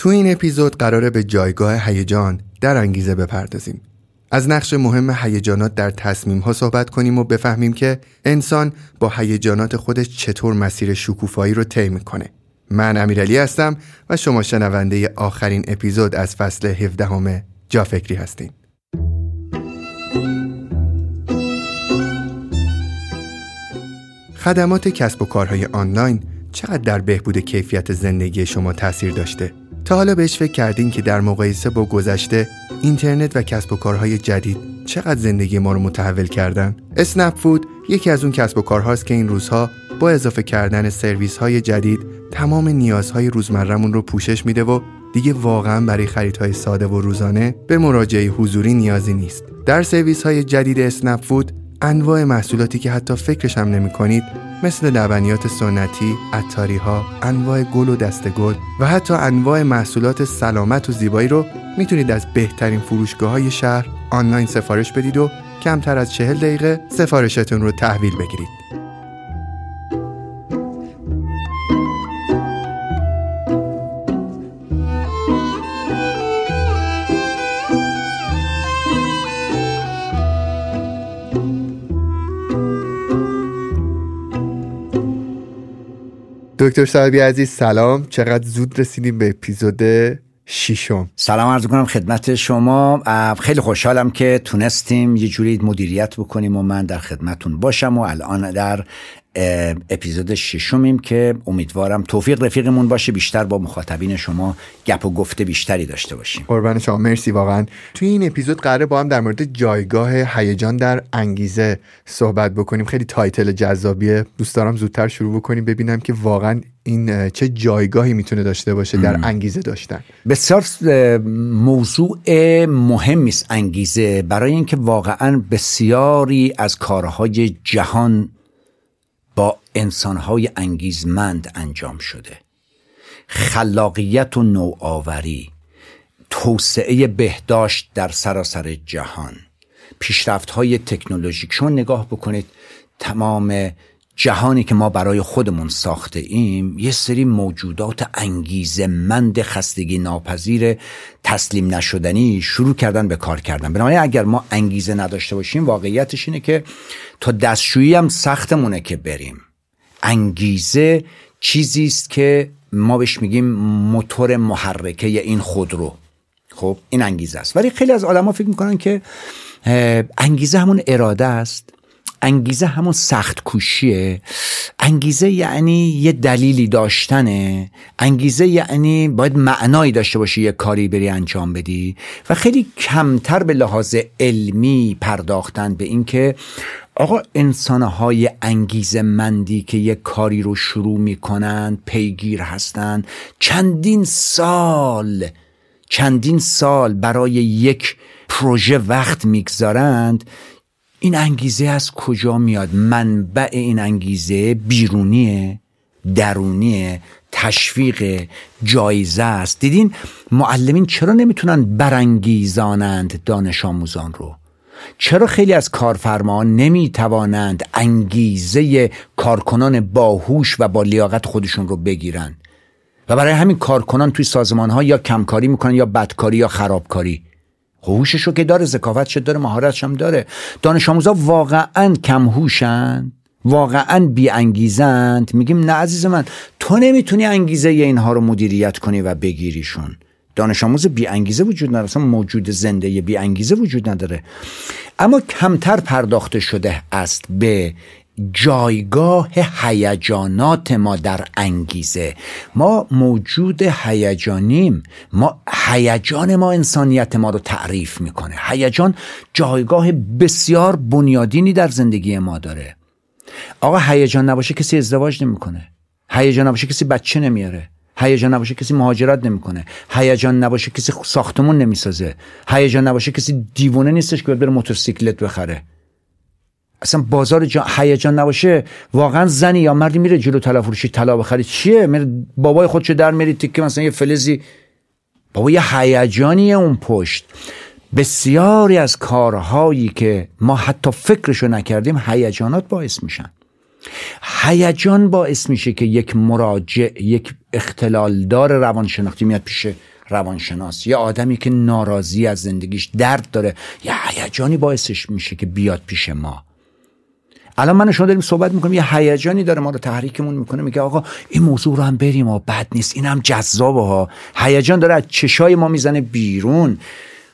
تو این اپیزود قراره به جایگاه هیجان در انگیزه بپردازیم از نقش مهم هیجانات در تصمیم ها صحبت کنیم و بفهمیم که انسان با هیجانات خودش چطور مسیر شکوفایی رو طی می‌کنه. من امیرعلی هستم و شما شنونده آخرین اپیزود از فصل 17 همه جا فکری هستین. خدمات کسب و کارهای آنلاین چقدر در بهبود کیفیت زندگی شما تاثیر داشته؟ تا حالا بهش فکر کردین که در مقایسه با گذشته اینترنت و کسب و کارهای جدید چقدر زندگی ما رو متحول کردن؟ اسنپ فود یکی از اون کسب و کارهاست که این روزها با اضافه کردن سرویس های جدید تمام نیازهای روزمرهمون رو پوشش میده و دیگه واقعا برای خریدهای ساده و روزانه به مراجعه حضوری نیازی نیست. در سرویس های جدید اسنپ فود انواع محصولاتی که حتی فکرش هم نمی کنید مثل لبنیات سنتی، عطاری ها، انواع گل و دست گل و حتی انواع محصولات سلامت و زیبایی رو می‌تونید از بهترین فروشگاه های شهر آنلاین سفارش بدید و کمتر از چهل دقیقه سفارشتون رو تحویل بگیرید. دکتر صاحبی عزیز سلام. چقدر زود رسیدیم به اپیزود ششم. سلام عرض کنم خدمت شما. خیلی خوشحالم که تونستیم یه جوری مدیریت بکنیم و من در خدمتون باشم و الان در اپیزود ششمیم که امیدوارم توفیق رفیقمون باشه بیشتر با مخاطبین شما گپ و گفته بیشتری داشته باشیم. قربان شما مرسی واقعا. توی این اپیزود قراره با هم در مورد جایگاه هیجان در انگیزه صحبت بکنیم. خیلی تایتل جذابیه. دوست دارم زودتر شروع بکنیم ببینم که واقعا این چه جایگاهی می‌تونه داشته باشه در انگیزه داشتن. بسیار موضوع مهمی است انگیزه. برای اینکه واقعا بسیاری از کارهای جهان با انسانهای انگیزمند انجام شده. خلاقیت و نوآوری توسعه بهداشت در سراسر جهان. پیشرفت های تکنولوژیک. شما نگاه بکنید تمام جهانی که ما برای خودمون ساخته ایم یه سری موجودات انگیزه مند خستگی ناپذیر تسلیم نشدنی شروع کردن به کار کردن. بنابراین اگر ما انگیزه نداشته باشیم واقعیتش اینه که تا دستشویی هم سختمونه که بریم. انگیزه چیزی است که ما بهش میگیم موتور محرکه این خودرو. خب این انگیزه است. ولی خیلی از آدما فکر می‌کنن که انگیزه همون اراده است. انگیزه همون سخت کوشیه. انگیزه یعنی یه دلیلی داشتنه. انگیزه یعنی باید معنایی داشته باشی یه کاری بری انجام بدی. و خیلی کمتر به لحاظ علمی پرداختن به اینکه آقا انسانهای انگیزه مندی که یه کاری رو شروع می‌کنن پیگیر هستن چندین سال چندین سال برای یک پروژه وقت می‌گذارند این انگیزه از کجا میاد؟ منبع این انگیزه بیرونیه درونیه تشویق جایزه است. دیدین معلمین چرا نمی‌تونن برانگیزانند دانش آموزان رو؟ چرا خیلی از کارفرمان نمی‌توانند انگیزه کارکنان باهوش و با لیاقت خودشون رو بگیرن؟ و برای همین کارکنان توی سازمان ها یا کمکاری می‌کنن یا بدکاری یا خرابکاری. هوشش رو که داره ذکاوتش داره مهارتش هم داره. دانش آموزا واقعا کم هوشن واقعا بی انگیزند میگیم نه عزیز من تو نمی‌تونی انگیزه اینها رو مدیریت کنی و بگیریشون. دانش آموز بی انگیزه وجود نداره اصلا موجود زنده بی انگیزه وجود نداره. اما کمتر پرداخته شده است به جایگاه هیجانات ما در انگیزه. ما موجود هیجانیم. ما هیجان ما انسانیت ما رو تعریف می‌کنه. هیجان جایگاه بسیار بنیادینی در زندگی ما داره. آقا هیجان نباشه کسی ازدواج نمی‌کنه. هیجان نباشه کسی بچه نمیاره. هیجان نباشه کسی مهاجرت نمی‌کنه. هیجان نباشه کسی ساختمون نمی‌سازه. هیجان نباشه کسی دیوونه نیستش که بره موتورسیکلت بخره. اصلا بازار هیجان نباشه. واقعا زنی یا مردی میره جلو طلا فروشی طلا بخره چیه؟ میره بابای خودشو در میری تیکه مثلا یه فلزی. بابا یه هیجانیه اون پشت. بسیاری از کارهایی که ما حتی فکرشو نکردیم هیجانات باعث میشن. هیجان باعث میشه که یک مراجع یک اختلالدار روانشناختی میاد پیش روانشناس. یا آدمی که ناراضی از زندگیش درد داره. یه هیجانی باعثش میشه که بیاد پیش ما. الان من شما داریم صحبت می‌کنیم یه هیجانی داره ما رو تحریکمون می‌کنه میگه آقا این موضوع رو هم بریم و بد نیست این هم جذابه ها. هیجان داره از چشای ما می‌زنه بیرون.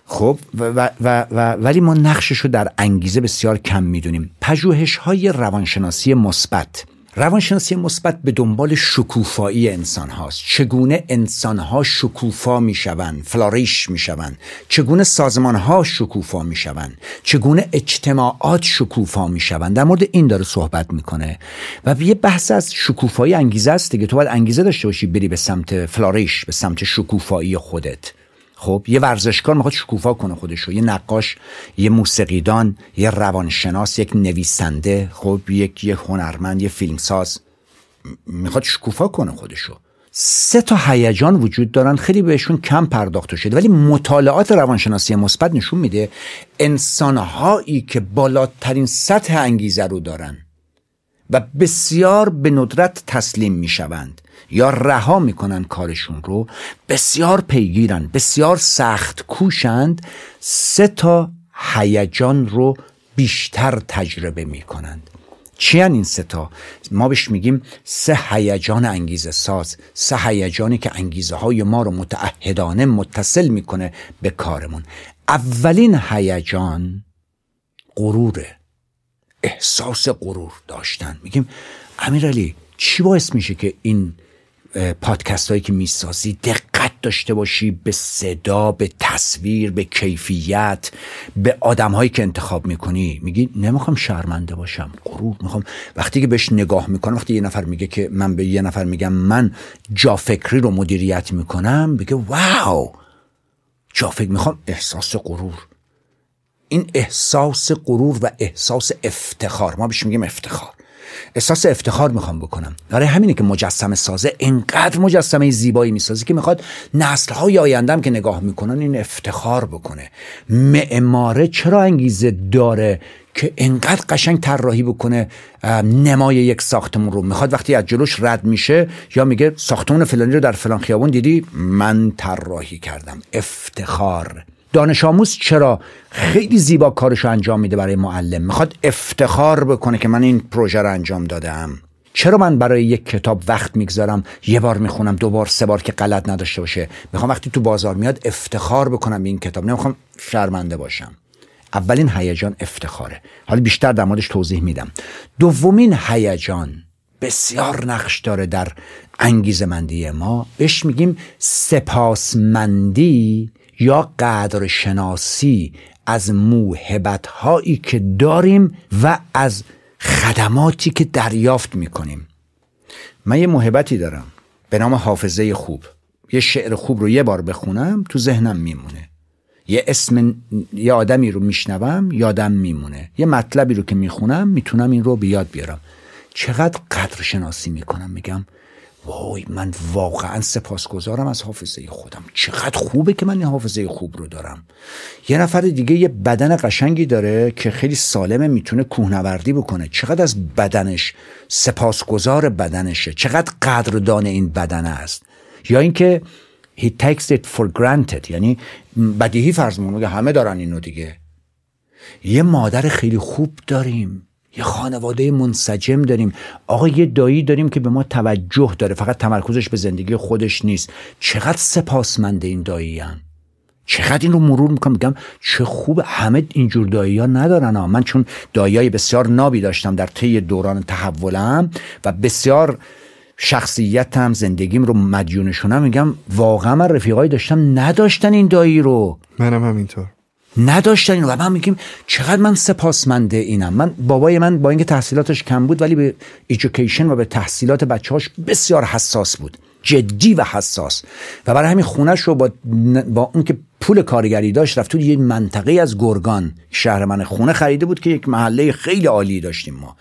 خب و, و, و, ولی ما نقشش رو در انگیزه بسیار کم می‌دونیم. پژوهش های روانشناسی مثبت. روانشناسی مثبت به دنبال شکوفایی انسان هاست چگونه انسان ها شکوفا می شوند فلاریش می شوند چگونه سازمان ها شکوفا می شوند چگونه اجتماعات شکوفا می شوند در مورد این داره صحبت می‌کنه. و یه بحث از شکوفایی انگیزه است دیگه. تو باید انگیزه داشته باشی بری به سمت فلاریش به سمت شکوفایی خودت. خب یه ورزشکار می‌خواد شکوفا کنه خودشو یه نقاش یه موسیقیدان یه روانشناس یک نویسنده خب یک یه هنرمند یه فیلمساز. می‌خواد شکوفا کنه خودشو. سه تا هیجان وجود دارن خیلی بهشون کم پرداخته شده ولی مطالعات روانشناسی مثبت نشون میده انسانهایی که بالاترین سطح انگیزه رو دارن و بسیار به ندرت تسلیم می‌شوند یا رها می‌کنن کارشون رو بسیار پیگیرن بسیار سخت کوشند سه تا هیجان رو بیشتر تجربه می‌کنند. چی این ستا؟ ما بهش میگیم سه هیجان انگیزه ساز سه هیجانی که انگیزه های ما رو متعهدانه متصل می‌کنه به کارمون. اولین هیجان غروره. احساس غرور داشتن. میگیم امیرعلی چی باعث میشه که این پادکست هایی که می‌سازی دقت داشته باشی به صدا به تصویر به کیفیت به آدم هایی که انتخاب می‌کنی؟ میگی نمی‌خوام شرمنده باشم غرور می‌خوام. وقتی که بهش نگاه می‌کنم وقتی یه نفر میگه که من به یه نفر میگم من جا فکری رو مدیریت می‌کنم بگه واو! جا فکر می‌خوام احساس غرور این احساس غرور و احساس افتخار. ما بهش میگیم افتخار. احساس افتخار می‌خوام بکنم. برای همینه که مجسمه سازه انقدر مجسمه زیبایی می‌سازه که می‌خواد نسل های آیندم که نگاه می‌کنن این افتخار بکنه. معماره چرا انگیزه داره که انقدر قشنگ طراحی بکنه نمای یک ساختمون رو؟ می‌خواد وقتی از جلوش رد میشه یا میگه ساختمون فلانی رو در فلان خیابون دیدی؟ من طراحی کردم. افتخار. دانش آموز چرا خیلی زیبا کارشو انجام میده برای معلم؟ می‌خواد افتخار بکنه که من این پروژه رو انجام دادم. چرا من برای یک کتاب وقت می‌گذارم؟ یه بار می‌خونم دو بار سه بار که غلط نداشته باشه. می‌خوام وقتی تو بازار میاد افتخار بکنم این کتاب. نمی‌خوام شرمنده باشم. اولین هیجان افتخاره. حالا بیشتر در موردش توضیح میدم. دومین هیجان بسیار نقش داره در انگیزمندی ما. بهش میگیم سپاسمندی. یا قدر شناسی از موهبت هایی که داریم و از خدماتی که دریافت می‌کنیم. من یه موهبتی دارم. به نام حافظه خوب. یه شعر خوب رو یه بار بخونم تو ذهنم میمونه. یه اسم یه آدمی رو میشنوم یادم میمونه. یه مطلبی رو که می‌خونم می‌تونم این رو بیاد بیارم. چقدر قدر شناسی می‌کنم میگم. وای من واقعا سپاسگزارم از حافظه خودم. چقدر خوبه که من این حافظه خوب رو دارم. یه نفر دیگه یه بدن قشنگی داره که خیلی سالمه می‌تونه کوهنوردی بکنه. چقدر از بدنش سپاسگزار بدنشه. چقدر قدردان این بدن است. یا اینکه he takes it for granted. یعنی بدیهی فرض همه دارن اینو دیگه. یه مادر خیلی خوب داریم. یه خانواده منسجم داریم. آقا یه دایی داریم که به ما توجه داره. فقط تمرکزش به زندگی خودش نیست. چقدر سپاسمند این دایی هم. چقدر این رو مرور می‌کنم. میگم چه خوب همه اینجور دایی ها ندارن ها. من چون دایی بسیار نابی داشتم در طی دوران تحولم و بسیار شخصیتم زندگیم رو مدیونشونم میگم واقعا من رفیقایی داشتم نداشتن این دایی رو. منم همینطور. نداشتن اینو و من میگیم چقدر من سپاسمنده اینم. من بابای من با اینکه تحصیلاتش کم بود ولی به ایژوکیشن و به تحصیلات بچه‌هاش بسیار حساس بود. جدی و حساس. و برای همین خونش رو با, با اون که پول کارگری داشت رفت تو یه منطقه از گرگان شهر من. خونه خریده بود که یک محله خیلی عالی داشتیم ما.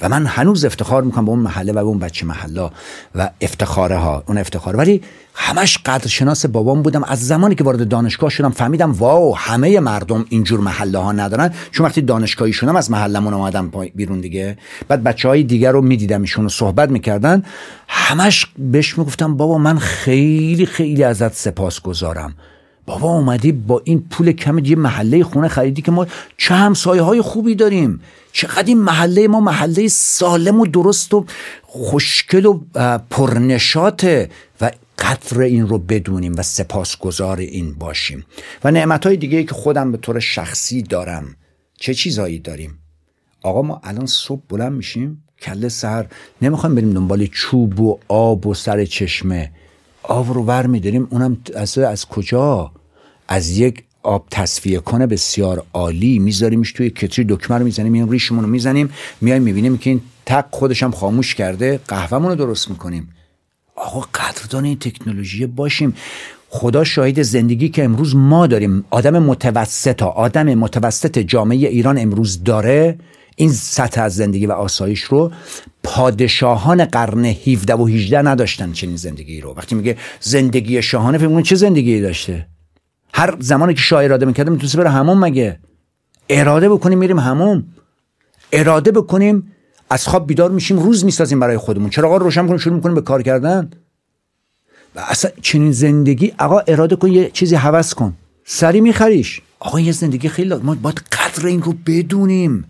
و من هنوز افتخار می‌کنم به اون محله و به اون بچه محلا و افتخاره ها اون افتخار. ولی همش قدرشناس بابام بودم. از زمانی که وارد دانشگاه شدم فهمیدم واو همه مردم اینجور محله ها ندارن. چون وقتی دانشگاهی شدم از محلمون اومدم بیرون دیگه. بعد بچه های دیگر رو می‌دیدم ایشون صحبت می‌کردن. همش بهش می‌گفتم بابا من خیلی خیلی ازت سپاس گذارم بابا اومدی با این پول کم یه محله خونه خریدی که ما چه همسایه های خوبی داریم. چقدر این محله ما محله سالم و درست و خوشکل و پرنشاته و قدر این رو بدونیم و سپاسگزار این باشیم. و نعمت های دیگه که خودم به طور شخصی دارم. چه چیزایی داریم؟ آقا ما الان صبح بلند میشیم کله سر نمی‌خوایم بریم دنبال چوب و آب و سر چشمه. آب رو ور میداریم اونم از, از کجا؟ از یک آب تصفیه کنه بسیار عالی میذاریمش توی کتری دکمه رو می‌زنیم این ریشمون رو می‌زنیم میایم می‌بینیم که این تق خودش هم خاموش کرده. قهوهمون رو درست می‌کنیم. آقا قدردان این تکنولوژی باشیم. خدا شاهد زندگی که امروز ما داریم. آدم متوسط آدم متوسط جامعه ایران امروز داره این سطح از زندگی و آسایش رو. پادشاهان قرن 17 و 18 نداشتن چنین زندگی رو. وقتی میگه زندگی شاهانه فکر چه زندگی داشته؟ هر زمانی که شاه اراده می‌کرده می‌تونست بره همون مگه؟ اراده بکنیم میریم همون اراده بکنیم از خواب بیدار میشیم روز می‌سازیم برای خودمون. چرا روشن کنیم شروع می‌کنیم به کار کردن؟ و اصلا چنین زندگی آقا اراده کن یه چیزی حوض کن. سری میخریش. آقا یه زندگی خیلی ما باید قدر این رو بدونیم.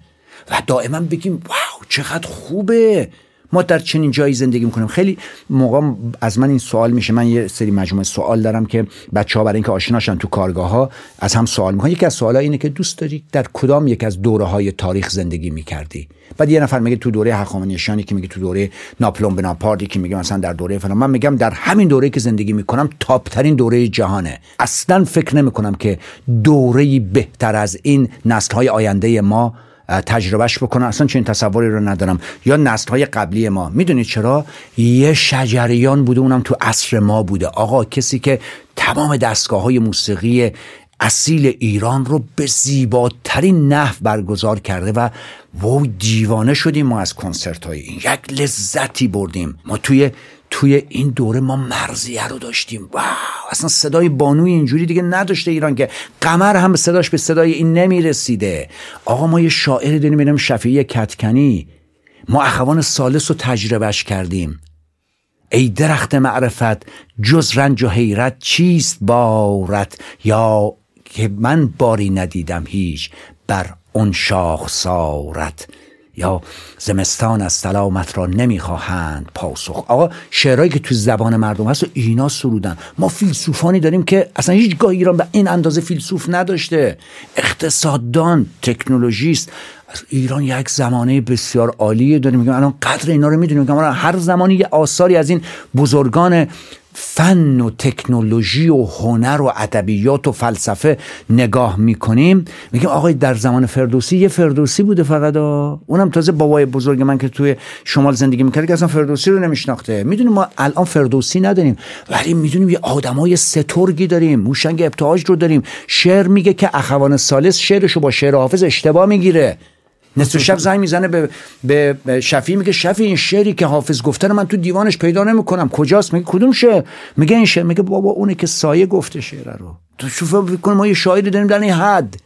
و دائما بگیم واو چقدر خوبه. ما در چنین جایی زندگی می‌کنیم. خیلی موقع از من این سوال میشه. من یه سری مجموعه سوال دارم که بچه ها برای اینکه آشناشن تو کارگاه ها از هم سوال می‌کنن. یکی از سوال اینه که دوست داری در کدام یک از دوره های تاریخ زندگی می‌کردی؟ بعد یه نفر میگه تو دوره هخامنشیانی که میگه تو دوره ناپلون بناپارت که میگه مثلا در دوره فلان. من میگم در همین دوره که زندگی می‌کنم تاپ ترین دوره جهانه. اصلا فکر نمی‌کنم که دوره بهتر از این نسل های آینده ما تجربهش بکنن اصلا چنین تصوری رو ندارم. یا نسل های قبلی ما. می‌دونید چرا؟ یه شجریان بوده اونم تو عصر ما بوده. آقا کسی که تمام دستگاه های موسیقی اصیل ایران رو به زیباترین نحو برگزار کرده و وای دیوانه شدیم ما از کنسرت های این. یک لذتی بردیم. ما توی توی این دوره ما مرزیه رو داشتیم. واو اصلا صدای بانوی اینجوری دیگه نداشته ایران که قمر هم صداش به صدای این نمی‌رسیده. آقا ما یه شاعری داریم بینم شفیعی کتکنی. ما اخوان سالس رو تجربهش کردیم. ای درخت معرفت جز رنج و حیرت چیست بارت یا که من باری ندیدم هیچ بر اون شاخ سارت یا زمستان از سلامت را نمی‌خواهند پاسخ. آقا شعرهایی که تو زبان مردم هست و اینا سرودن. ما فیلسوفانی داریم که اصلا هیچ ایران به این اندازه فیلسوف نداشته. اقتصاددان تکنولوژیست. ایران یک زمانه بسیار عالیه داریم. میگم الان قدر اینا رو می‌دونیم. که هر زمانی یه آثاری از این بزرگان فن و تکنولوژی و هنر و ادبیات و فلسفه نگاه می‌کنیم میگیم آقای در زمان فردوسی یه فردوسی بوده فقط اونم تازه بابای بزرگ من که توی شمال زندگی می‌کرد که اصلا فردوسی رو نمیشناخته. می‌دونیم ما الان فردوسی نداریم ولی می‌دونیم یه آدمای سترگی داریم موشنگ ابتهاج رو داریم. شعر میگه که اخوان سالس شعرشو با شعر حافظ اشتباه می‌گیره. نصف شب زنگ می‌زنه به, به شفی میگه شفی این شعری که حافظ گفته من تو دیوانش پیدا نمی‌کنم. کجاست؟ میگه کدوم شعر میگه این شعر میگه بابا اونه که سایه گفته شعر رو. تو شوفه بکن ما یه شاعری داریم در این حد.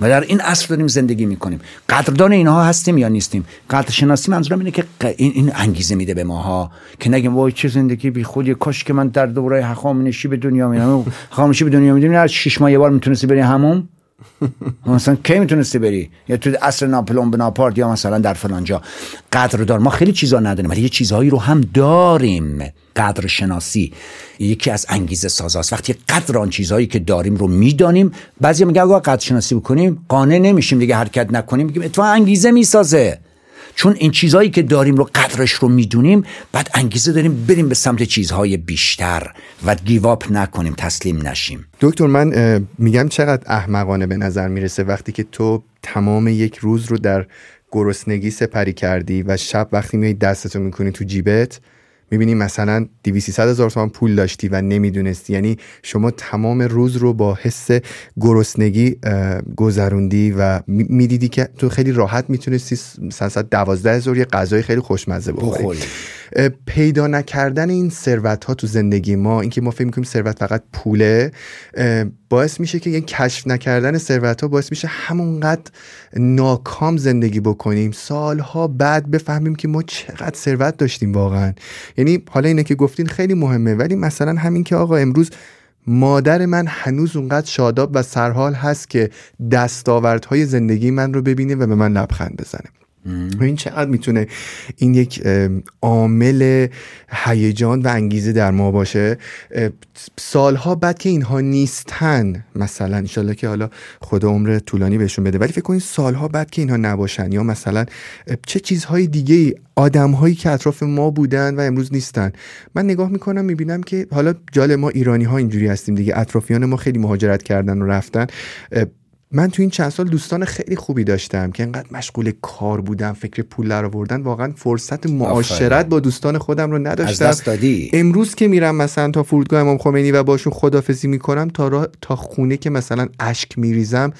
و در این عصر داریم زندگی می‌کنیم. قدردان اینها هستیم یا نیستیم؟ قدر شناسی منظورم اینه که این, این انگیزه میده به ماها. که نگیم وای چه زندگی بی خودی. کاش که من در دوره هخامنشی به دنیا میام هخامنشی به دنیا می‌دونی از شش ماه یه بار می‌تونستی بری همون مثلا کی می‌تونستی بری؟ یا تو اصر ناپلون بناپارت یا مثلا در فلانجا قدردار ما خیلی چیزا نداریم ولی یه چیزهایی رو هم داریم. قدر شناسی. یکی از انگیزه سازاست وقتی قدر آن چیزهایی که داریم رو می‌دانیم بعضی میگه اگه قدر شناسی بکنیم. قانع نمیشیم دیگه حرکت نکنیم. میگیم اتفاقا انگیزه می‌سازه. چون این چیزهایی که داریم رو قدرش رو می‌دونیم بعد انگیزه داریم بریم به سمت چیزهای بیشتر و گیواپ نکنیم تسلیم نشیم. دکتر من میگم چقدر احمقانه به نظر می‌رسه وقتی که تو تمام یک روز رو در گرسنگی سپری کردی و شب وقتی میای دستتو می‌کنی تو جیبت می‌بینی مثلا 200 هزار تومان پول داشتی و نمی‌دونستی. یعنی شما تمام روز رو با حس گرسنگی گذروندی و می‌دیدی که تو خیلی راحت می‌تونستی مثلا دوازده هزار یه غذای خیلی خوشمزه بخوری. پیدا نکردن این ثروت ها تو زندگی ما اینکه ما فکر می‌کنیم ثروت فقط پوله باعث میشه که یه کشف نکردن ثروت ها باعث میشه همونقدر ناکام زندگی بکنیم. سالها بعد بفهمیم که ما چقدر ثروت داشتیم واقعا. یعنی حالا اینه که گفتین خیلی مهمه ولی مثلا همین که آقا امروز مادر من هنوز اونقدر شاداب و سرحال هست که دستاوردهای زندگی من رو ببینه و به من لبخند بزنه. و این چقدر می‌تونه این یک عامل هیجان و انگیزه در ما باشه. سالها بعد که اینها نیستن مثلا انشالله که حالا خدا عمر طولانی بهشون بده ولی فکر کنید سالها بعد که اینها نباشن یا مثلا چه چیزهای دیگه آدم هایی که اطراف ما بودن و امروز نیستن. من نگاه می‌کنم می‌بینم که حالا جال ما ایرانی ها اینجوری هستیم دیگه اطرافیان ما خیلی مهاجرت کردن و رفتن. من تو این چند سال دوستان خیلی خوبی داشتم که انقدر مشغول کار بودم فکر پول در آوردن واقعا فرصت معاشرت با دوستان خودم رو نداشتم از دست دادی. امروز که میرم مثلا تا فرودگاه امام خمینی و باشون خدافزی می‌کنم تا تا خونه که مثلا اشک میریزم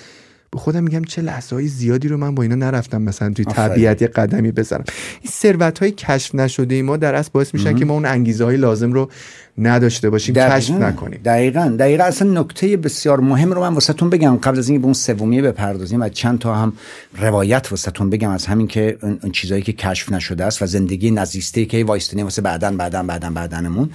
به خودم میگم چه لحظه های زیادی رو من با اینا نرفتم مثلا توی طبیعت یه قدمی بزنم این ثروت های کشف نشده ای ما در اصل باعث میشن که ما اون انگیزه های لازم رو نداشته باشیم کشف نکنیم. دقیقا دقیقا. اصلا نکته بسیار مهم رو من واسهتون بگم. قبل از اینکه به اون سومیه بپردازیم و چند تا هم روایت واسهتون بگم از همین که اون چیزایی که کشف نشده است و زندگی نزیسته که وایستنی واسه بعدن بعدن بعدن بعدنمون.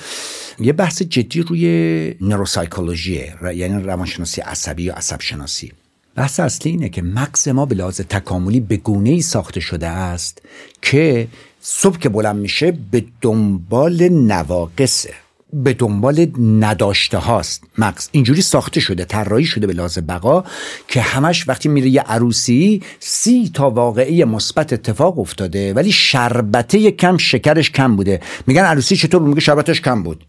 یه بحث جدی روی نوروسایکولوژیه یعنی روانشناسی عصبی یا عصب شناسی بحث اصلی اینه که مغز ما به لحاظ تکاملی به گونه ای ساخته شده است که صبح که بلند میشه به دنبال نواقصه به دنبال نداشته هاست مغز. اینجوری ساخته شده طراحی شده به لحاظ بقا که همش وقتی میره یه عروسی سی تا واقعی مثبت اتفاق افتاده ولی شربته کم شکرش کم بوده. میگن عروسی چطور؟ میگه شربتش کم بود.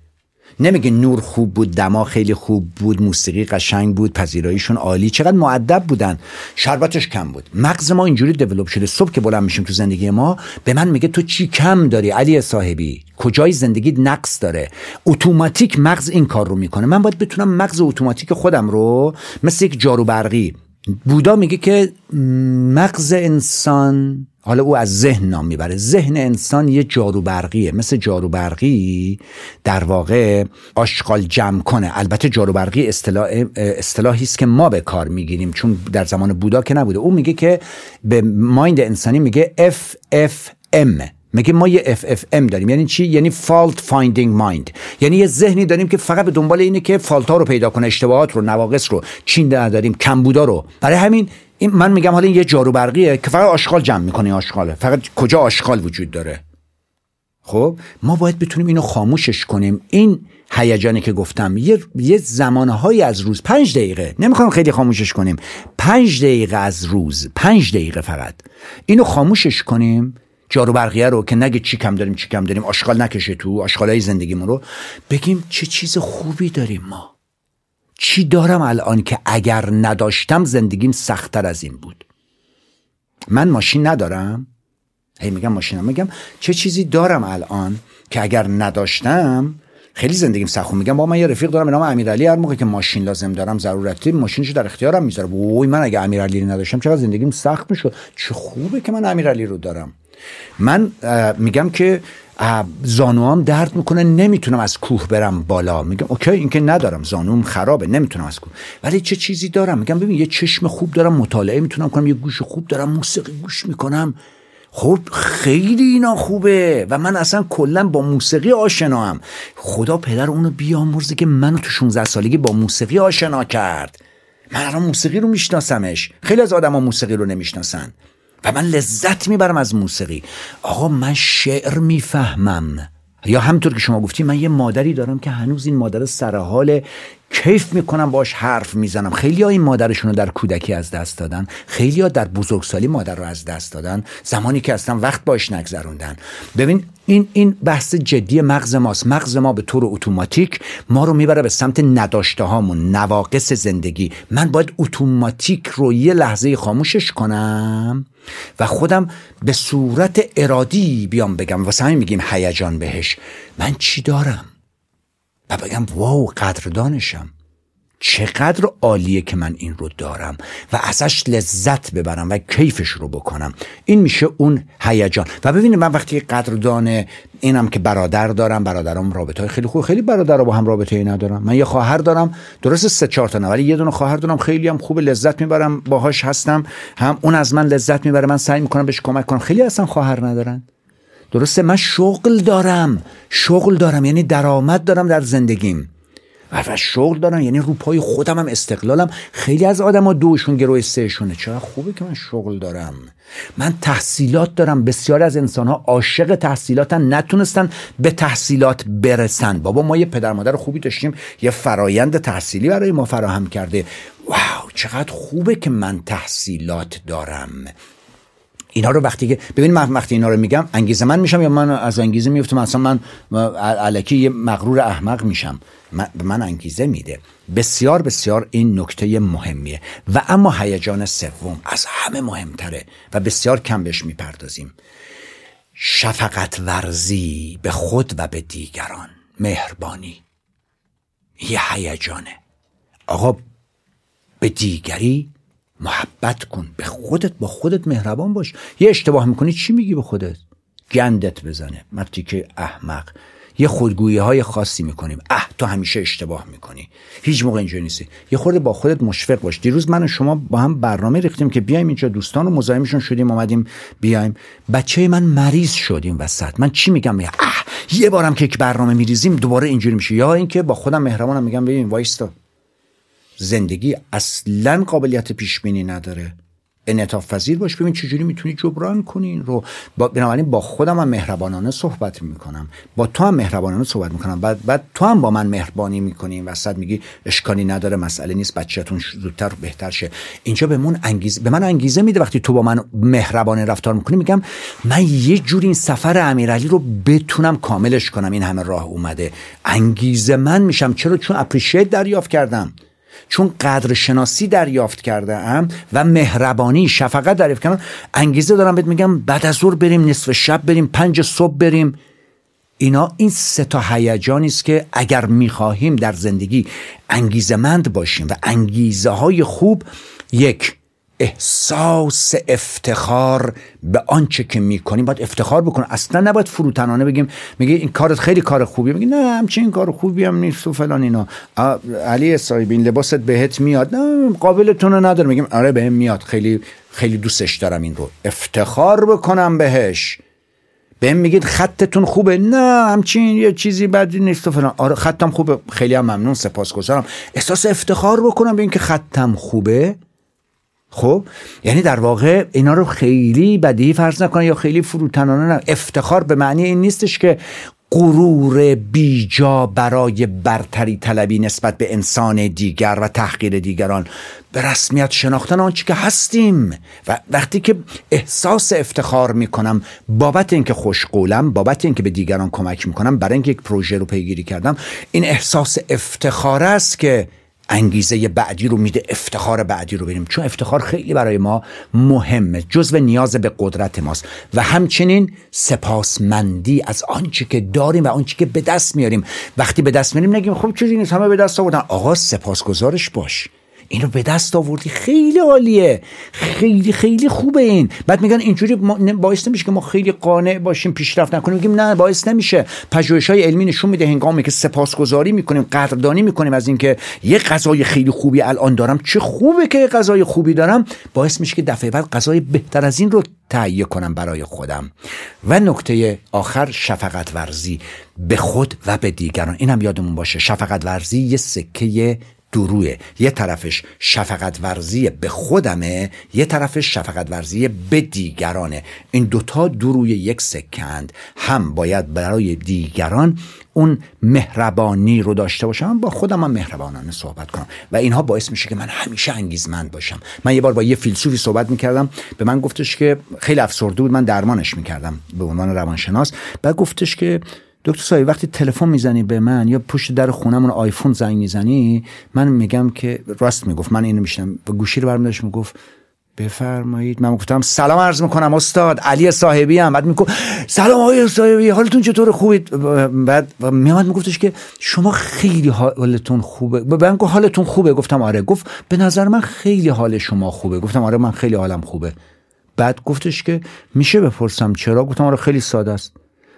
نمیگه نور خوب بود دما خیلی خوب بود موسیقی قشنگ بود پذیراییشون عالی چقدر معدب بودن. شربتش کم بود. مغز ما اینجوری دیولپ شده صبح که بلند میشیم تو زندگی ما به من میگه تو چی کم داری علی صاحبی؟ کجای زندگی نقص داره؟ اتوماتیک مغز این کار رو می‌کنه. من باید بتونم مغز اتوماتیک خودم رو مثل یک جارو برقی بودا میگه که مغز انسان حالا او از ذهن نام می‌بره. ذهن انسان یه جارو برقیه. مثل جارو برقی در واقع آشغال جمع کنه. البته جارو برقی اصطلاح اصطلاحی است که ما به کار می‌گیریم چون در زمان بودا که نبوده. او میگه که به مایند انسانی میگه FFM میگه ما یه FFM داریم؟ یعنی چی؟ یعنی fault finding mind. یعنی یه ذهنی داریم که فقط به دنبال اینه که فالت ها رو پیدا کنه اشتباهات رو نواقص رو چین داریم کمبودا رو. برای همین این من میگم حالا این یه جارو برقیه که فقط آشغال جمع می‌کنه آشغاله. فقط کجا آشغال وجود داره؟ خب؟ ما باید بتونیم اینو خاموشش کنیم. این هیجانی که گفتم یه, یه زمانهایی از روز پنج دقیقه. نمی‌خوام خیلی خاموشش کنیم. پنج دقیقه از روز پنج دقیقه فقط. اینو خاموشش کنیم. جارو برقیه رو که نگه چی کم داریم چی کم داریم آشغال نکشه تو آشغالای زندگیمون رو بگیم چه چیز خوبی داریم ما. چی دارم الان که اگر نداشتم زندگیم سختتر از این بود؟ من ماشین ندارم؟ هی میگم ماشینم میگم چه چیزی دارم الان که اگر نداشتم خیلی زندگیم سخت میگم با من یه رفیق دارم به نام امیرعلی هر موقع که ماشین لازم دارم ضرورتی ماشینشو در اختیارم می‌ذارم. وای من اگه امیرعلی نداشتم چقدر زندگیم سخت می‌شد. چه خوبه که من امیرعلی رو دارم. من میگم که زانوام درد می‌کنه نمی‌تونم از کوه برم بالا. میگم اوکی این که ندارم زانوم خرابه نمی‌تونم از کوه. ولی چه چیزی دارم؟ میگم ببین یه چشم خوب دارم مطالعه می‌تونم کنم یه گوش خوب دارم موسیقی گوش می‌کنم. خب خیلی اینا خوبه. و من اصلا کلا با موسیقی آشنام خدا پدر اونو بیامرزه که منو تو 16 سالگی با موسیقی آشنا کرد. من الان موسیقی رو میشناسمش. خیلی از آدما موسیقی رو نمی‌شناسن. و من لذت می‌برم از موسیقی. آقا من شعر می‌فهمم. یا همطور که شما گفتی من یه مادری دارم که هنوز این مادر سر حال کیف می‌کنم باش حرف می‌زنم. خیلی ها این مادرشون رو در کودکی از دست دادن. خیلی ها در بزرگسالی مادر رو از دست دادن. زمانی که اصلا وقت باش نگذروندن. ببین این این بحث جدی مغز ماست. مغز ما به طور اتوماتیک ما رو می‌بره به سمت نداشته هامون نواقص زندگی. من باید اتوماتیک رو یه لحظه خاموشش کنم. و خودم به صورت ارادی بیام بگم. واسه همین میگیم هیجان بهش. من چی دارم؟ و بگم واو قدردانشم. چقدر عالیه که من این رو دارم و ازش لذت ببرم و کیفش رو بکنم. این میشه اون هیجان. و ببینید من وقتی قدردان اینم که برادر دارم برادرم رابطه های خیلی خوب خیلی برادر با هم رابطه ای ندارم. من یه خواهر دارم درست سه چهار تا ولی یه دونه خواهر دارم خیلی هم خوب لذت می‌برم باهاش هستم. هم اون از من لذت می‌بره من سعی می‌کنم بهش کمک کنم. خیلی اصلا خواهر ندارن. درسته؟ من شغل دارم. شغل دارم یعنی درآمد دارم در زندگیم. و شغل دارم یعنی رو پای خودم هم استقلالم. خیلی از آدم ها دوشون گروه سهشونه. چرا خوبه که من شغل دارم؟ من تحصیلات دارم. بسیار از انسان ها عاشق تحصیلاتن نتونستن به تحصیلات برسن. بابا ما یه پدر مادر خوبی داشتیم. یه فرایند تحصیلی برای ما فراهم کرده. واو چقدر خوبه که من تحصیلات دارم. اینا رو وقتی که ببین من وقتی اینا رو میگم انگیزه من میشم یا من از انگیزه میفتم؟ اصلا من علکی یه مغرور احمق میشم. به من انگیزه میده. بسیار بسیار این نکته مهمیه. و اما هیجان سوم از همه مهمتره و بسیار کم بهش می‌پردازیم. شفقت ورزی به خود و به دیگران. مهربانی. یه هیجانه. آقا به دیگری محبت کن. به خودت با خودت مهربان باش. یه اشتباه می‌کنی چی میگی به خودت؟ گندت بزنه. مرتی که احمق. یه خودگویی های خاصی می‌کنیم. اه تو همیشه اشتباه می‌کنی. هیچ موقع اینجا نیستی. یه خورده با خودت مشفق باش. دیروز من و شما با هم برنامه ریختیم که بیایم اینجا. دوستان و مزاحمشون شدیم اومدیم بیایم. بچه من مریض شدیم وسط. من چی میگم؟ اه یه بارم که برنامه میریزیم دوباره اینجوری میشه. یا اینکه با خودم مهربانم میگم ببین وایستا. زندگی اصلا قابلیت پیش بینی نداره. انعطاف پذیر باش ببین چجوری می‌تونی جبران کنی این رو. با بنابراین با خودم هم مهربانانه صحبت می‌کنم. با تو هم مهربانانه صحبت می‌کنم. بعد بعد تو هم با من مهربانی می‌کنی. وسط میگی اشکالی نداره مسئله نیست بچهتون زودتر بهتر شه. اینجا به من انگیزه به من انگیزه میده وقتی تو با من مهربانه رفتار می‌کنی. میگم من یه جوری این سفر امیرعلی رو بتونم کاملش کنم. این همه راه اومده. انگیزه من میشم. چرا؟ چون اپریشیت دریافت کردم. چون قدر شناسی دریافت کرده ام و مهربانی شفقت دریافت کردم انگیزه دارم بهت میگم بعد از ظهر بریم نصف شب بریم پنج صبح بریم. اینا این سه تا هیجانی است که اگر می‌خواهیم در زندگی انگیزه مند باشیم و انگیزه های خوب یک احساس افتخار به آنچه که می‌کنیم. باید افتخار بکنیم. اصلا نباید فروتنانه بگیم میگه این کارت خیلی کار خوبیه. میگه نه همچین کار خوبی هم نیست و فلان اینا. علی صاحب این لباست بهت میاد. نه قابلتون رو نداره. میگیم آره بهم میاد. خیلی خیلی دوستش دارم این رو. افتخار بکنم بهش. بهم میگید خطتون خوبه. نه همچین یه چیزی بدی نیست و فلان. آره خطم خوبه. خیلی هم ممنون سپاسگزارم. احساس افتخار بکنم به اینکه خطم خوبه. خب یعنی در واقع اینا رو خیلی بدیهی فرض نکنه یا خیلی فروتنانه نه. افتخار به معنی این نیستش که غرور بیجا برای برتری طلبی نسبت به انسان دیگر و تحقیر دیگران به رسمیت شناختن آنچه که هستیم. و وقتی که احساس افتخار می‌کنم بابت اینکه خوشقولم بابت اینکه به دیگران کمک می‌کنم برای اینکه یک پروژه رو پیگیری کردم این احساس افتخار است که انگیزه بعدی رو میده افتخار بعدی رو بریم چون افتخار خیلی برای ما مهمه جزو نیاز به قدرت ماست. و همچنین سپاسمندی از آنچه که داریم و آنچه که به دست میاریم. وقتی به دست میاریم نگیم خب چیزی نیست همه به دست آوردن. آقا سپاسگزارش باش. اینو به دست آوردی. خیلی عالیه. خیلی خیلی خوبه این. بعد میگن اینجوری باعث نمیشه که ما خیلی قانع باشیم پیشرفت نکنیم. میگیم نه باعث نمیشه. پژوهش های علمی نشون میده هنگامی که سپاسگزاری می‌کنیم قدردانی می‌کنیم از اینکه یه غذای خیلی خوبی الان دارم. چه خوبه که غذای خوبی دارم. باعث میشه که دفعه بعد غذای بهتر از این رو تهیه کنم برای خودم. و نکته آخر شفقت ورزی. به خود و به دیگران. اینم یادمون باشه. شفقت ورزی یه سکه دروه یه طرفش شفقت ورزی به خودمه یه طرفش شفقت ورزی به دیگرانه. این دوتا دروی یک سکند هم باید برای دیگران اون مهربانی رو داشته باشم. با خودم هم مهربانانه صحبت کنم. و اینها باعث میشه که من همیشه انگیزمند باشم. من یه بار با یه فیلسوفی صحبت می‌کردم. به من گفتش که خیلی افسرده بود من درمانش می‌کردم به عنوان روانشناس. بعد گفتش که دکتر سایی وقتی تلفن می‌زنی به من یا پشت در خونمون آیفون زنگ می‌زنی من میگم که راست می‌گفت. من اینو میشنم. و گوشی رو برمیدارش می‌گفت بفرمایید. من گفتم سلام عرض می‌کنم استاد. علی صاحبی هم. بعد میگم سلام آقای صاحبی حالتون چطور خوبید؟ بعد میاد میگفتش که شما خیلی حالتون خوبه. من گفت حالتون خوبه؟ گفتم آره. گفت به نظر من خیلی حال شما خوبه. گفتم آره من خیلی حالم خوبه. بعد گفتش که میشه بپرسم چرا؟ گفتم آره خیلی ساده است.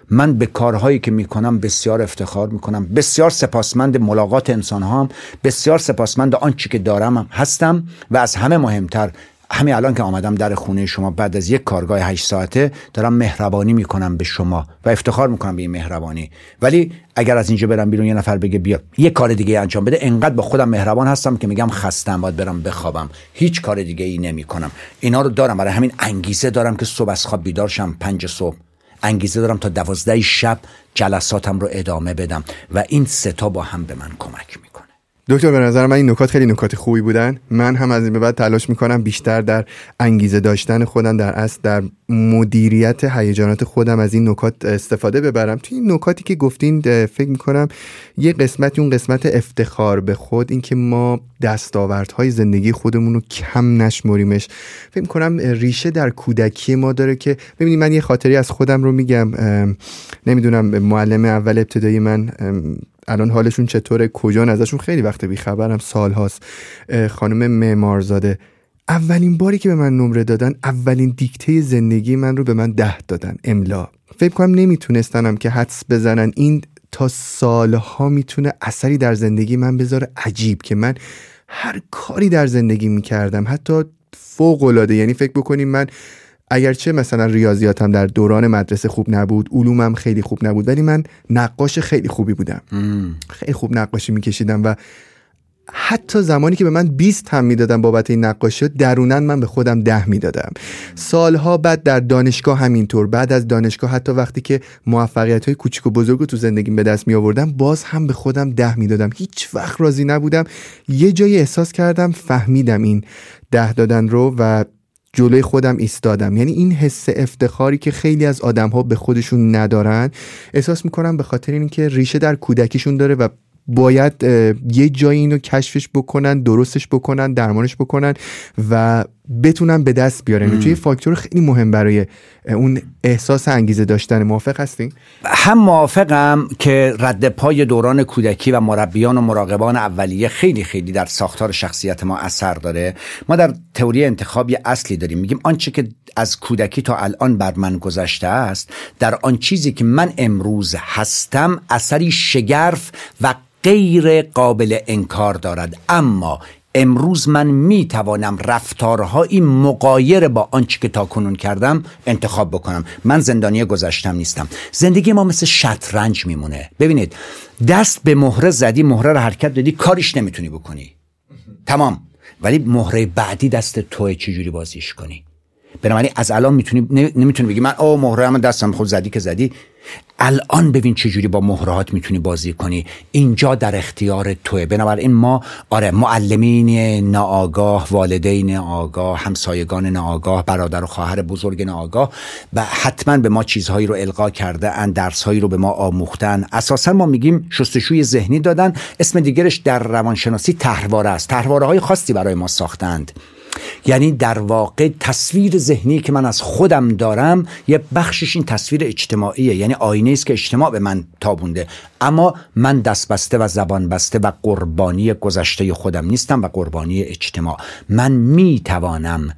من به کارهایی که می‌کنم بسیار افتخار می‌کنم. بسیار سپاسمند ملاقات انسان هم بسیار سپاسمند آنچه که دارم هستم و از همه مهمتر همین الان که آمدم در خونه شما بعد از یک کارگاه هشت ساعته دارم مهربانی می‌کنم به شما و افتخار می‌کنم به این مهربانی. ولی اگر از اینجا برم بیرون یه نفر بگه بیا. یه کار دیگه انجام بده. انقدر به خودم مهربان هستم که میگم خستم باید برم بخوابم. هیچ کار دیگه ای نمی کنم اینا رو دارم. برای همین انگیزه دارم که صبح از خواب بیدار شم. پنج صبح. انگیزه دارم تا دوازده شب جلساتم رو ادامه بدم و این ستا با هم به من کمک می‌کنه دکتر به نظر من این نکات خیلی نکات خوبی بودن. من هم از این به بعد تلاش می‌کنم بیشتر در انگیزه داشتن خودم در اصل در مدیریت هیجانات خودم از این نکات استفاده ببرم. توی این نکاتی که گفتین فکر می‌کنم یه قسمتی اون قسمت افتخار به خود اینکه ما دستاوردهای زندگی خودمون رو کم نشمریمش. فکر می‌کنم ریشه در کودکی ما داره که ببینید من یه خاطری از خودم رو میگم. نمی‌دونم معلم اول ابتدایی من الان حالشون چطوره؟ کجا ازشون؟ خیلی وقت بیخبرم سال هاست خانم معمارزاده اولین باری که به من نمره دادن اولین دیکته زندگی من رو به من ده دادن. املا. فکر کنم نمیتونستنم که حدس بزنن. این تا سالها می‌تونه اثری در زندگی من بذاره. عجیب که من هر کاری در زندگی می‌کردم. حتی فوق العاده یعنی فکر بکنیم من اگرچه مثلا ریاضیاتم در دوران مدرسه خوب نبود علومم خیلی خوب نبود ولی من نقاش خیلی خوبی بودم. خیلی خوب نقاشی میکشیدم و حتی زمانی که به من 20 هم می‌دادم بابت این نقاشی درونن من به خودم ده می‌دادم. سالها بعد در دانشگاه همینطور بعد از دانشگاه حتی وقتی که موفقیت های کوچیک و بزرگ رو تو زندگیم به دست می آوردم باز هم به خودم ده می‌دادم. هیچ وقت راضی نبودم. یه جایی احساس کردم فهمیدم این ده دادن رو و جلوی خودم ایستادم. یعنی این حس افتخاری که خیلی از آدم ها به خودشون ندارن احساس می‌کنم به خاطر اینکه ریشه در کودکیشون داره و باید یه جایی اینو کشفش بکنن درستش بکنن درمانش بکنن و بتونن به دست بیارن توی فاکتور خیلی مهم برای اون احساس انگیزه داشتن موافق هستین؟ هم موافقم که رد پای دوران کودکی و مربیان و مراقبان اولیه خیلی خیلی در ساختار شخصیت ما اثر داره. ما در تئوری انتخابی اصلی داریم. میگیم آنچه که از کودکی تا الان بر من گذشته است در آن چیزی که من امروز هستم اثری شگرف و غیر قابل انکار دارد. اما امروز من می توانم رفتارهایی مقایر با آنچه که تا کنون کردم انتخاب بکنم. من زندانی گذشتم نیستم. زندگی ما مثل شطرنج میمونه. ببینید دست به مهره زدی مهره رو حرکت دادی کارش نمی‌تونی بکنی. تمام. ولی مهره بعدی دست توی چجوری بازیش کنی؟ بنابراین از الان می‌تونی نمی‌تونی بگی من او مهره من دستم خود زدی که زدی. الان ببین چجوری با مهرهات می‌تونی بازی کنی. اینجا در اختیار توه. بنابراین ما آره معلمین ناآگاه والدین آگاه همسایگان ناآگاه برادر و خواهر بزرگ ناآگاه و حتما به ما چیزهایی رو القا کرده ان درسهایی رو به ما آموختن اساسا ما میگیم شستشوی ذهنی دادن. اسم دیگرش در روانشناسی تحواره است. تحواره های خاصی برای ما ساختند یعنی در واقع تصویر ذهنی که من از خودم دارم یه بخشش این تصویر اجتماعیه یعنی آینه است که اجتماع به من تابونده. اما من دست بسته و زبان بسته و قربانی گذشته خودم نیستم و قربانی اجتماع. من می توانم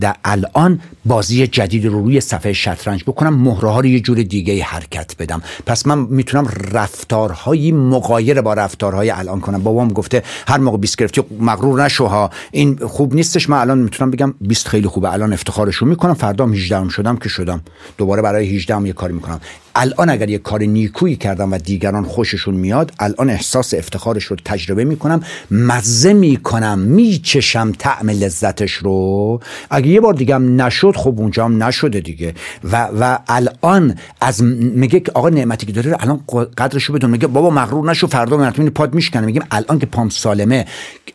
در الان بازی جدید رو روی صفحه شطرنج بکنم مهره ها رو یه جور دیگه حرکت بدم. پس من می‌تونم رفتارهایی مقایر با رفتارهای الان کنم. بابام گفته هر موقع بیست گرفتی مغرور نشو ها. این خوب نیستش من الان می‌تونم بگم 20 خیلی خوبه. الان افتخارشو می‌کنم. فردا 18 شدم که شدم. دوباره برای 18 هم یه کاری می‌کنم. الان اگر یه کار نیکویی کردم و دیگران خوششون میاد الان احساس افتخارش رو تجربه می‌کنم مزه می‌کنم میچشم طعم لذتش رو. اگه یه بار دیگه هم نشد خب اونجا هم نشده دیگه. و, و الان از میگه آقا نعمتی که داره الان قدرش رو بدون میگه بابا مغرور نشو فردا مرتبه پاد میشکنه. میگیم الان که پام سالمه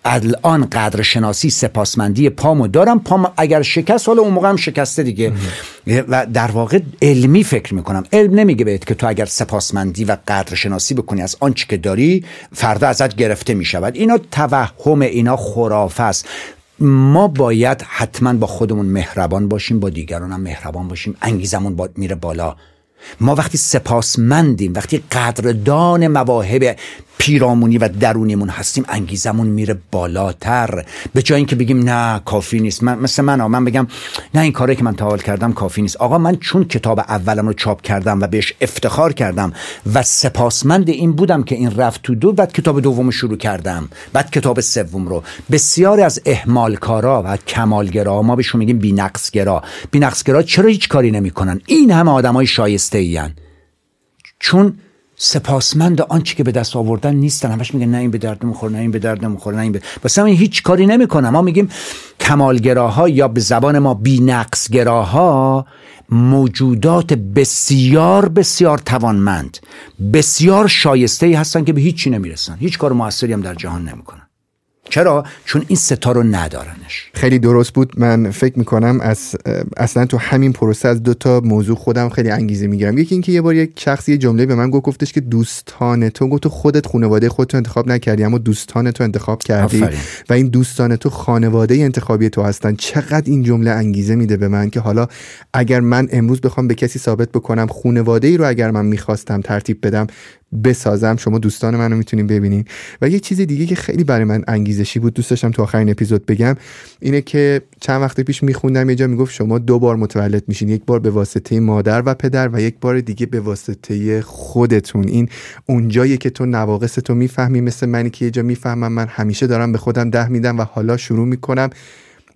الان قدر شناسی سپاسمندی پامو دارم. پام اگر شکست حالا اون موقع هم شکسته دیگه. و در واقع علمی فکر می‌کنم. علم نمیگه بهت که تو اگر سپاسمندی و قدر شناسی بکنی از آنچه که داری فردا ازت گرفته می‌شود. اینا توهم اینا خرافه است. ما باید حتما با خودمون مهربان باشیم با دیگران هم مهربان باشیم. انگیزمون با میره بالا. ما وقتی سپاسمندیم وقتی قدردان مواهب پیرامونی و درونیمون هستیم انگیزمون میره بالاتر. به جای اینکه بگیم نه کافی نیست. من مثل من من بگم نه این کاری که من تحال کردم کافی نیست. آقا من چون کتاب اولم رو چاپ کردم و بهش افتخار کردم و سپاسمند این بودم که این رفت تو دو بعد کتاب دوم شروع کردم. بعد کتاب سوم رو. بسیاری از اهمالکارا و کمالگرا ما بهشون میگیم بی‌نقصگرا. بی‌نقصگرا چرا هیچ کاری نمی‌کنن؟ این همه آدمای شایسته این چون سپاسمند آنچه که به دست آوردن نیستن. همش میگن نه این به درد می‌خوره نه این به درد می‌خوره نه این به واسه این هیچ کاری نمی‌کنم ما میگیم کمالگراها یا به زبان ما بی‌نقصگراها موجودات بسیار بسیار توانمند بسیار شایسته ای هستن که به هیچی نمی‌رسن. هیچ کار موثری هم در جهان نمی‌کنن. چرا؟ چون این ستا رو ندارنش. خیلی درست بود. من فکر می‌کنم از اصلا تو همین پروسه از دو تا موضوع خودم خیلی انگیزه می‌گیرم. یکی اینکه یه بار یک شخصی جمله به من گفت گفتش که دوستان تو گفت تو خودت خانواده خودت انتخاب نکردی اما دوستان تو انتخاب کردی و این دوستان تو خانواده انتخابی تو هستن. چقدر این جمله انگیزه میده به من که حالا اگر من امروز بخوام به کسی ثابت بکنم خانواده ای رو اگر من می‌خواستم ترتیب بدم بسازم. شما دوستان منو می‌تونین ببینین. و یه چیز دیگه که خیلی برای من انگیزشی بود دوست داشتم تو آخرین اپیزود بگم اینه که چند وقت پیش میخوندم یه جا می‌گفت شما دو بار متولد میشین یک بار به واسطه مادر و پدر و یک بار دیگه به واسطه خودتون. این اونجایی که تو نواقص تو می‌فهمی مثل منی که یه جا می‌فهمم من همیشه دارم به خودم ده میدم و حالا شروع می‌کنم.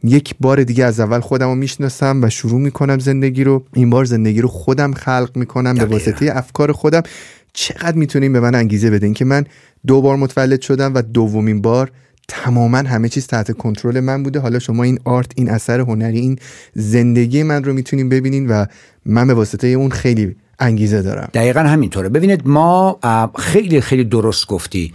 یک بار دیگه از اول خودم رو می‌شناسم و شروع می‌کنم زندگی رو. این بار زندگی رو خودم خلق می‌کنم به واسطه افکار خودم. چقدر می‌تونیم به من انگیزه بدین که من دو بار متولد شدم و دومین بار تماما همه چیز تحت کنترل من بوده. حالا شما این آرت این اثر هنری این زندگی من رو می‌تونین ببینین و من به واسطه اون خیلی انگیزه دارم. دقیقا همینطوره. ببینید ما خیلی خیلی درست گفتی.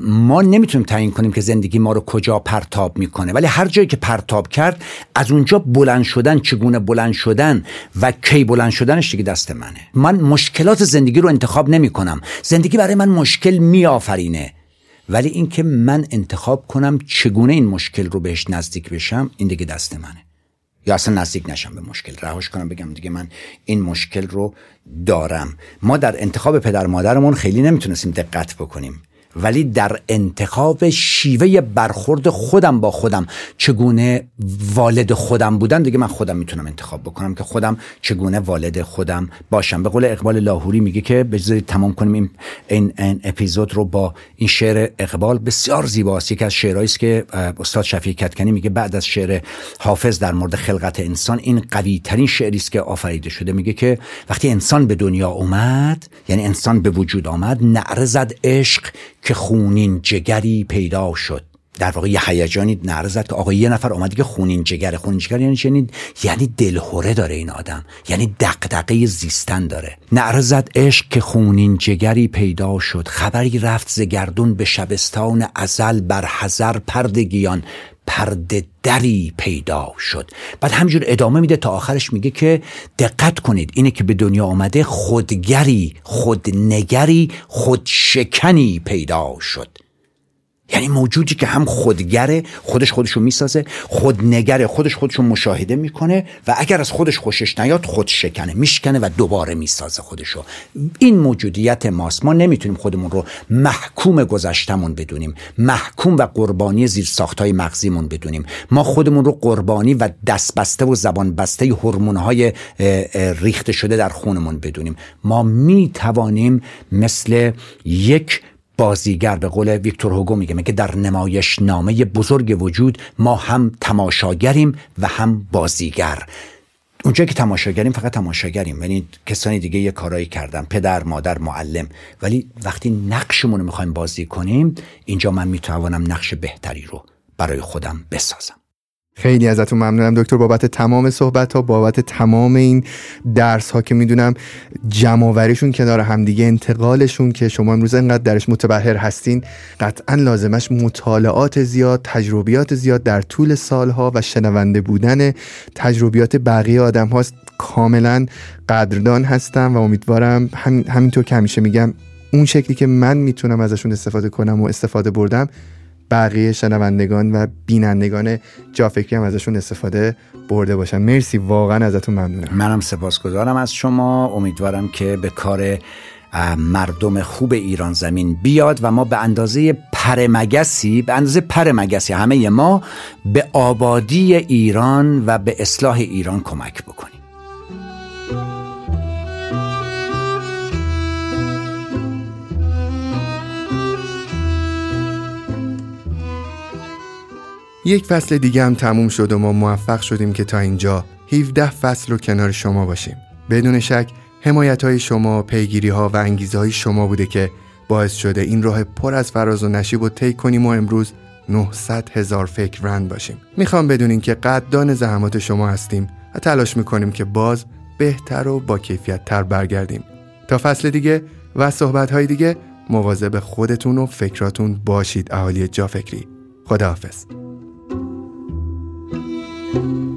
ما نمی‌تونیم تعیین کنیم که زندگی ما رو کجا پرتاب می‌کنه. ولی هر جایی که پرتاب کرد از اونجا بلند شدن چگونه بلند شدن و کی بلند شدنش دیگه دست منه. من مشکلات زندگی رو انتخاب نمی کنم زندگی برای من مشکل میآفرینه. ولی اینکه من انتخاب کنم چگونه این مشکل رو بهش نزدیک بشم این دیگه دست منه. یا اصلا نزدیک نشم به مشکل. رهاش کنم بگم دیگه من این مشکل رو دارم. ما در انتخاب پدر مادرمون خیلی نمی‌تونستیم دقت بکنیم. ولی در انتخاب شیوه برخورد خودم با خودم چگونه والد خودم بودن دیگه من خودم می‌تونم انتخاب بکنم که خودم چگونه والد خودم باشم. به قول اقبال لاهوری میگه که بذارید تمام کنیم این, این, این اپیزود رو با این شعر اقبال بسیار زیباست. یکی از شعرهایی است که استاد شفیع کتکنی میگه بعد از شعر حافظ در مورد خلقت انسان این قوی ترین شعری است که آفریده شده. میگه که وقتی انسان به دنیا اومد یعنی انسان به وجود آمد نعرزد عشق که خونین جگری پیدا شد. در واقع یه هیجانی نرزد که آقا یه نفر اومد که خونین جگر خونین جگر یعنی چنین؟ یعنی دلهوره داره این آدم. یعنی دقدقه زیستن داره. نرزد عشق که خونین جگری پیدا شد. خبری رفت ز گردون به شبستان ازل بر حذر پردگیان پرده دری پیدا شد. بعد همجور ادامه میده تا آخرش میگه که دقت کنید اینه که به دنیا آمده خودگری خودنگری خودشکنی پیدا شد. یعنی موجودی که هم خودگره خودش خودشو می‌سازه خودنگره خودش خودشو مشاهده می‌کنه و اگر از خودش خوشش نیاد خود شکنه میشکنه و دوباره می‌سازه خودشو. این موجودیت ماست. ما نمی‌تونیم خودمون رو محکوم گذشتمون بدونیم. محکوم و قربانی زیر ساختای مغزیمون بدونیم. ما خودمون رو قربانی و دست بسته و زبان بسته های ریخته شده در خونمون بدونیم. ما می‌توانیم مثل یک بازیگر به قول ویکتور هوگو میگه میگه در نمایش نامه بزرگ وجود ما هم تماشاگریم و هم بازیگر. اونجا که تماشاگریم فقط تماشاگریم یعنی کسانی دیگه یه کارایی کردن پدر مادر معلم. ولی وقتی نقشمون رو می‌خوایم بازی کنیم اینجا من می‌توانم نقش بهتری رو برای خودم بسازم. خیلی ازتون ممنونم. دکتر بابت تمام صحبت ها بابت تمام این درس ها که می‌دونم جمعوریشون کنار همدیگه انتقالشون که شما امروز انقدر درش متبهر هستین قطعا لازمش مطالعات زیاد تجربیات زیاد در طول سالها و شنونده بودن تجربیات بقیه آدم هاست. کاملا قدردان هستم و امیدوارم همینطور که همیشه میگم اون شکلی که من می‌تونم ازشون استفاده کنم و استفاده بردم بقیه شنوندگان و بینندگان جافکری هم ازشون استفاده برده باشن. مرسی واقعا ازتون ممنونم. منم سپاسگزارم از شما. امیدوارم که به کار مردم خوب ایران زمین بیاد و ما به اندازه پرمگسی به اندازه پرمگسی همه ما به آبادی ایران و به اصلاح ایران کمک بکنیم. یک فصل دیگه هم تموم شد و ما موفق شدیم که تا اینجا 17 فصل رو کنار شما باشیم. بدون شک حمایت های شما، پیگیری ها و انگیزه های شما بوده که باعث شده این راه پر از فراز و نشیب و طی کنیم و امروز 900 هزار فکر رند باشیم. می‌خوام بدونین که قدردان زحمات شما هستیم و تلاش می‌کنیم که باز بهتر و با کیفیت تر برگردیم. تا فصل دیگه و صحبت های دیگه مواظب خودتون و فکراتون باشید اهالی جا فکری. خداحافظ. thank you